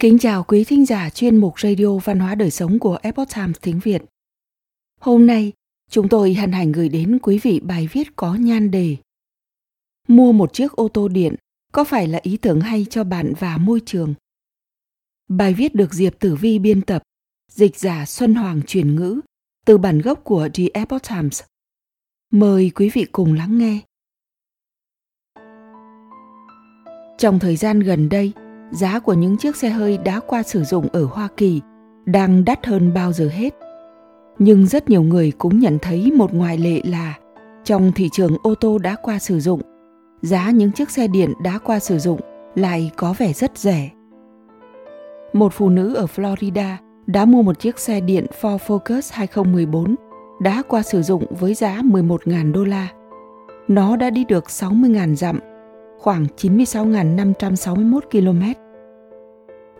Kính chào quý thính giả chuyên mục Radio Văn hóa Đời Sống của Epoch Times tiếng Việt. Hôm nay, chúng tôi hân hạnh gửi đến quý vị bài viết có nhan đề Mua một chiếc ô tô điện có phải là ý tưởng hay cho bạn và môi trường? Bài viết được Diệp Tử Vi biên tập, dịch giả Xuân Hoàng truyền ngữ từ bản gốc của The Epoch Times. Mời quý vị cùng lắng nghe. Trong thời gian gần đây, giá của những chiếc xe hơi đã qua sử dụng ở Hoa Kỳ đang đắt hơn bao giờ hết. Nhưng rất nhiều người cũng nhận thấy một ngoại lệ là trong thị trường ô tô đã qua sử dụng, giá những chiếc xe điện đã qua sử dụng lại có vẻ rất rẻ. Một phụ nữ ở Florida đã mua một chiếc xe điện Ford Focus 2014 đã qua sử dụng với giá 11.000 đô la. Nó đã đi được 60.000 dặm khoảng 96.561 km.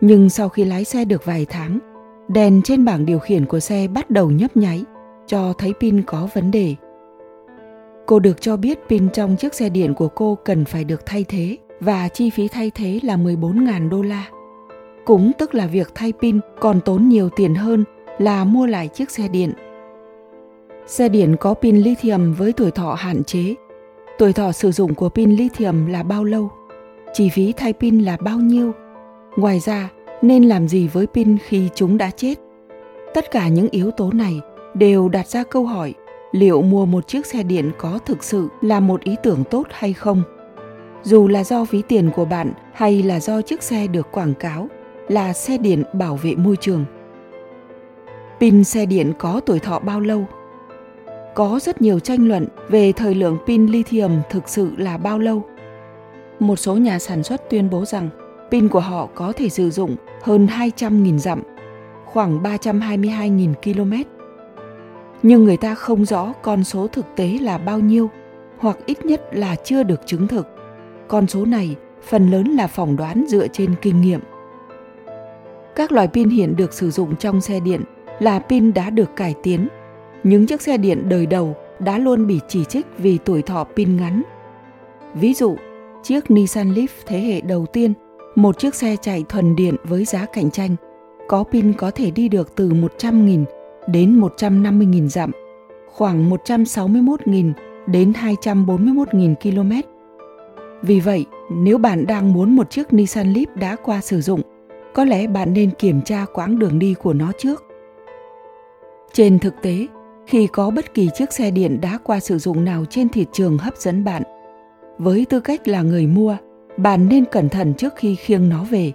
Nhưng sau khi lái xe được vài tháng, đèn trên bảng điều khiển của xe bắt đầu nhấp nháy, cho thấy pin có vấn đề. Cô được cho biết pin trong chiếc xe điện của cô cần phải được thay thế và chi phí thay thế là 14.000 đô la. Cũng tức là việc thay pin còn tốn nhiều tiền hơn là mua lại chiếc xe điện. Xe điện có pin lithium với tuổi thọ hạn chế Tuổi thọ sử dụng của pin lithium là bao lâu? Chi phí thay pin là bao nhiêu? Ngoài ra, nên làm gì với pin khi chúng đã chết? Tất cả những yếu tố này đều đặt ra câu hỏi liệu mua một chiếc xe điện có thực sự là một ý tưởng tốt hay không? Dù là do ví tiền của bạn hay là do chiếc xe được quảng cáo là xe điện bảo vệ môi trường. Pin xe điện có tuổi thọ bao lâu? Có rất nhiều tranh luận về thời lượng pin lithium thực sự là bao lâu. Một số nhà sản xuất tuyên bố rằng pin của họ có thể sử dụng hơn 200.000 dặm, khoảng 322.000 km. Nhưng người ta không rõ con số thực tế là bao nhiêu, hoặc ít nhất là chưa được chứng thực. Con số này phần lớn là phỏng đoán dựa trên kinh nghiệm. Các loại pin hiện được sử dụng trong xe điện là pin đã được cải tiến những chiếc xe điện đời đầu đã luôn bị chỉ trích vì tuổi thọ pin ngắn. Ví dụ, chiếc Nissan Leaf thế hệ đầu tiên, một chiếc xe chạy thuần điện với giá cạnh tranh, có pin có thể đi được từ 100.000 đến 150.000 dặm, khoảng 161.000 đến 241.000 km. Vì vậy, nếu bạn đang muốn một chiếc Nissan Leaf đã qua sử dụng, có lẽ bạn nên kiểm tra quãng đường đi của nó trước. Trên thực tế, khi có bất kỳ chiếc xe điện đã qua sử dụng nào trên thị trường hấp dẫn bạn. Với tư cách là người mua, bạn nên cẩn thận trước khi khiêng nó về,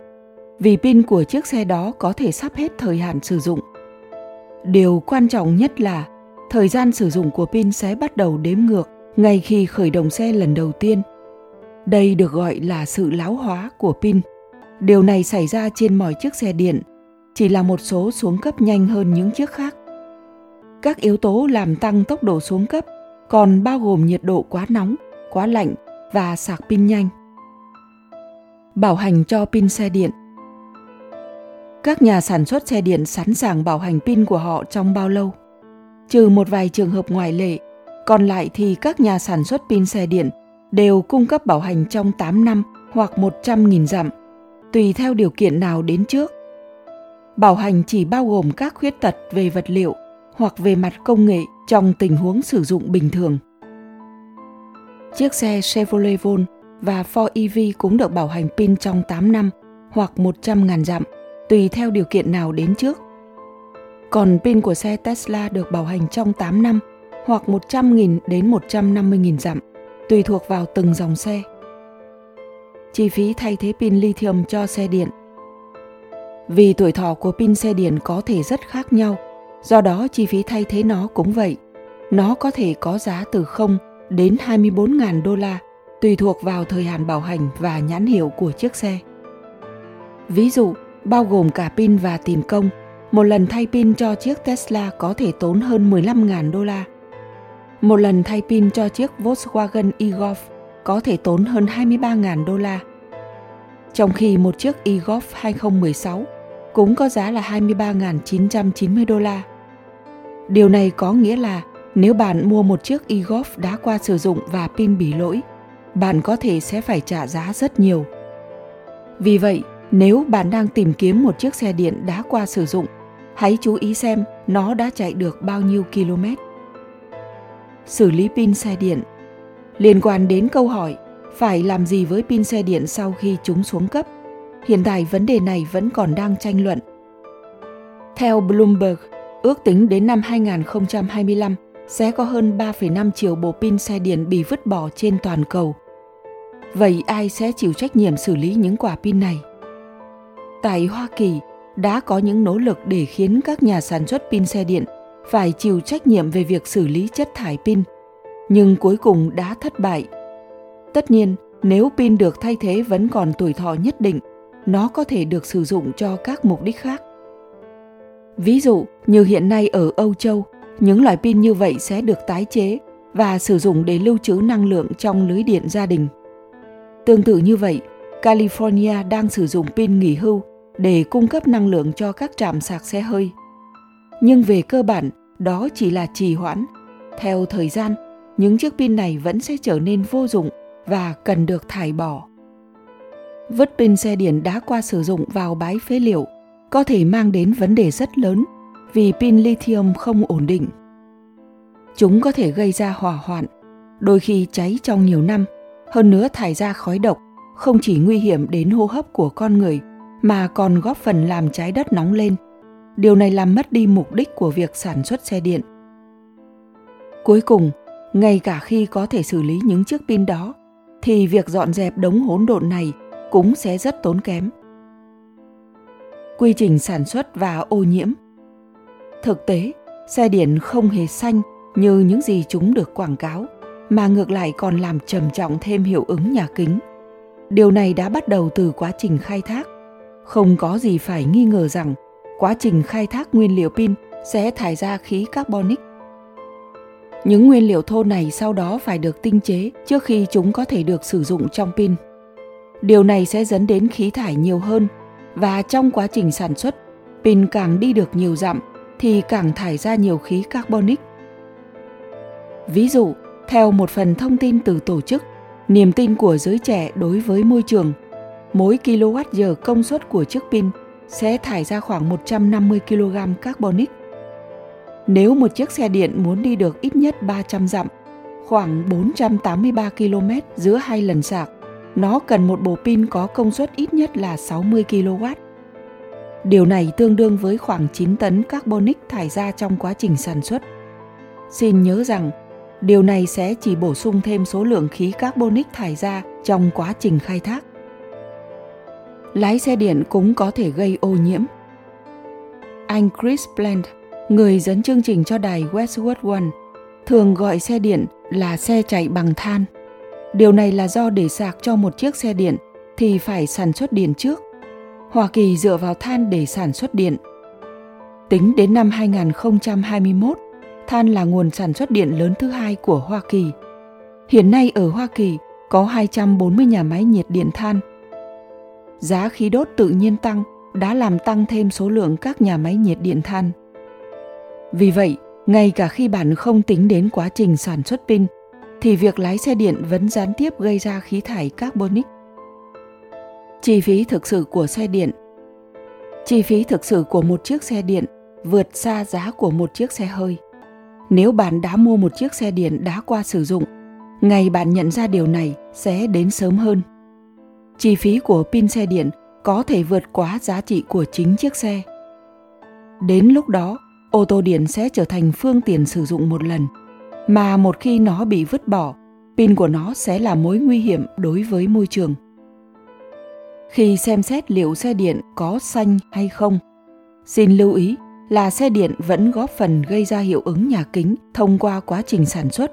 vì pin của chiếc xe đó có thể sắp hết thời hạn sử dụng. Điều quan trọng nhất là thời gian sử dụng của pin sẽ bắt đầu đếm ngược ngay khi khởi động xe lần đầu tiên. Đây được gọi là sự lão hóa của pin. Điều này xảy ra trên mọi chiếc xe điện, chỉ là một số xuống cấp nhanh hơn những chiếc khác các yếu tố làm tăng tốc độ xuống cấp còn bao gồm nhiệt độ quá nóng, quá lạnh và sạc pin nhanh. Bảo hành cho pin xe điện Các nhà sản xuất xe điện sẵn sàng bảo hành pin của họ trong bao lâu? Trừ một vài trường hợp ngoại lệ, còn lại thì các nhà sản xuất pin xe điện đều cung cấp bảo hành trong 8 năm hoặc 100.000 dặm, tùy theo điều kiện nào đến trước. Bảo hành chỉ bao gồm các khuyết tật về vật liệu hoặc về mặt công nghệ trong tình huống sử dụng bình thường. Chiếc xe Chevrolet Volt và Ford EV cũng được bảo hành pin trong 8 năm hoặc 100.000 dặm, tùy theo điều kiện nào đến trước. Còn pin của xe Tesla được bảo hành trong 8 năm hoặc 100.000 đến 150.000 dặm, tùy thuộc vào từng dòng xe. Chi phí thay thế pin lithium cho xe điện Vì tuổi thọ của pin xe điện có thể rất khác nhau – Do đó chi phí thay thế nó cũng vậy. Nó có thể có giá từ 0 đến 24.000 đô la, tùy thuộc vào thời hạn bảo hành và nhãn hiệu của chiếc xe. Ví dụ, bao gồm cả pin và tiền công, một lần thay pin cho chiếc Tesla có thể tốn hơn 15.000 đô la. Một lần thay pin cho chiếc Volkswagen e-Golf có thể tốn hơn 23.000 đô la. Trong khi một chiếc e-Golf 2016 cũng có giá là 23.990 đô la. Điều này có nghĩa là nếu bạn mua một chiếc e-golf đã qua sử dụng và pin bị lỗi, bạn có thể sẽ phải trả giá rất nhiều. Vì vậy, Nếu bạn đang tìm kiếm một chiếc xe điện đã qua sử dụng, hãy chú ý xem nó đã chạy được bao nhiêu km. Xử lý pin xe điện Liên quan đến câu hỏi phải làm gì với pin xe điện sau khi chúng xuống cấp, hiện tại vấn đề này vẫn còn đang tranh luận. Theo Bloomberg, ước tính đến năm 2025 sẽ có hơn 3,5 triệu bộ pin xe điện bị vứt bỏ trên toàn cầu. Vậy ai sẽ chịu trách nhiệm xử lý những quả pin này? Tại Hoa Kỳ, đã có những nỗ lực để khiến các nhà sản xuất pin xe điện phải chịu trách nhiệm về việc xử lý chất thải pin, nhưng cuối cùng đã thất bại. Tất nhiên, nếu pin được thay thế vẫn còn tuổi thọ nhất định, nó có thể được sử dụng cho các mục đích khác. Ví dụ, như hiện nay ở Âu Châu, những loại pin như vậy sẽ được tái chế và sử dụng để lưu trữ năng lượng trong lưới điện gia đình. Tương tự như vậy, California đang sử dụng pin nghỉ hưu để cung cấp năng lượng cho các trạm sạc xe hơi. Nhưng về cơ bản, đó chỉ là trì hoãn. Theo thời gian, những chiếc pin này vẫn sẽ trở nên vô dụng và cần được thải bỏ. Vứt pin xe điện đã qua sử dụng vào bãi phế liệu có thể mang đến vấn đề rất lớn vì pin lithium không ổn định. Chúng có thể gây ra hỏa hoạn, đôi khi cháy trong nhiều năm, hơn nữa thải ra khói độc, không chỉ nguy hiểm đến hô hấp của con người mà còn góp phần làm trái đất nóng lên. Điều này làm mất đi mục đích của việc sản xuất xe điện. Cuối cùng, ngay cả khi có thể xử lý những chiếc pin đó, thì việc dọn dẹp đống hỗn độn này cũng sẽ rất tốn kém. Quy trình sản xuất và ô nhiễm Thực tế, xe điện không hề xanh như những gì chúng được quảng cáo, mà ngược lại còn làm trầm trọng thêm hiệu ứng nhà kính. Điều này đã bắt đầu từ quá trình khai thác. Không có gì phải nghi ngờ rằng quá trình khai thác nguyên liệu pin sẽ thải ra khí carbonic. Những nguyên liệu thô này sau đó phải được tinh chế trước khi chúng có thể được sử dụng trong pin. Điều này sẽ dẫn đến khí thải nhiều hơn và trong quá trình sản xuất, pin càng đi được nhiều dặm thì càng thải ra nhiều khí carbonic. Ví dụ, theo một phần thông tin từ tổ chức, niềm tin của giới trẻ đối với môi trường, mỗi kWh công suất của chiếc pin sẽ thải ra khoảng 150 kg carbonic. Nếu một chiếc xe điện muốn đi được ít nhất 300 dặm, khoảng 483 km giữa hai lần sạc, nó cần một bộ pin có công suất ít nhất là 60 kW. Điều này tương đương với khoảng 9 tấn carbonic thải ra trong quá trình sản xuất. Xin nhớ rằng, điều này sẽ chỉ bổ sung thêm số lượng khí carbonic thải ra trong quá trình khai thác. Lái xe điện cũng có thể gây ô nhiễm. Anh Chris Plant, người dẫn chương trình cho đài Westwood One, thường gọi xe điện là xe chạy bằng than. Điều này là do để sạc cho một chiếc xe điện thì phải sản xuất điện trước Hoa Kỳ dựa vào than để sản xuất điện. Tính đến năm 2021, than là nguồn sản xuất điện lớn thứ hai của Hoa Kỳ. Hiện nay ở Hoa Kỳ có 240 nhà máy nhiệt điện than. Giá khí đốt tự nhiên tăng đã làm tăng thêm số lượng các nhà máy nhiệt điện than. Vì vậy, ngay cả khi bạn không tính đến quá trình sản xuất pin, thì việc lái xe điện vẫn gián tiếp gây ra khí thải carbonic Chi phí thực sự của xe điện Chi phí thực sự của một chiếc xe điện vượt xa giá của một chiếc xe hơi. Nếu bạn đã mua một chiếc xe điện đã qua sử dụng, ngày bạn nhận ra điều này sẽ đến sớm hơn. Chi phí của pin xe điện có thể vượt quá giá trị của chính chiếc xe. Đến lúc đó, ô tô điện sẽ trở thành phương tiện sử dụng một lần, mà một khi nó bị vứt bỏ, pin của nó sẽ là mối nguy hiểm đối với môi trường khi xem xét liệu xe điện có xanh hay không. Xin lưu ý là xe điện vẫn góp phần gây ra hiệu ứng nhà kính thông qua quá trình sản xuất,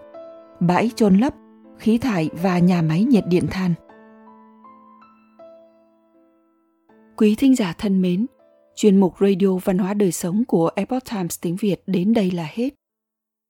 bãi chôn lấp, khí thải và nhà máy nhiệt điện than. Quý thính giả thân mến, chuyên mục Radio Văn hóa Đời Sống của Epoch Times tiếng Việt đến đây là hết.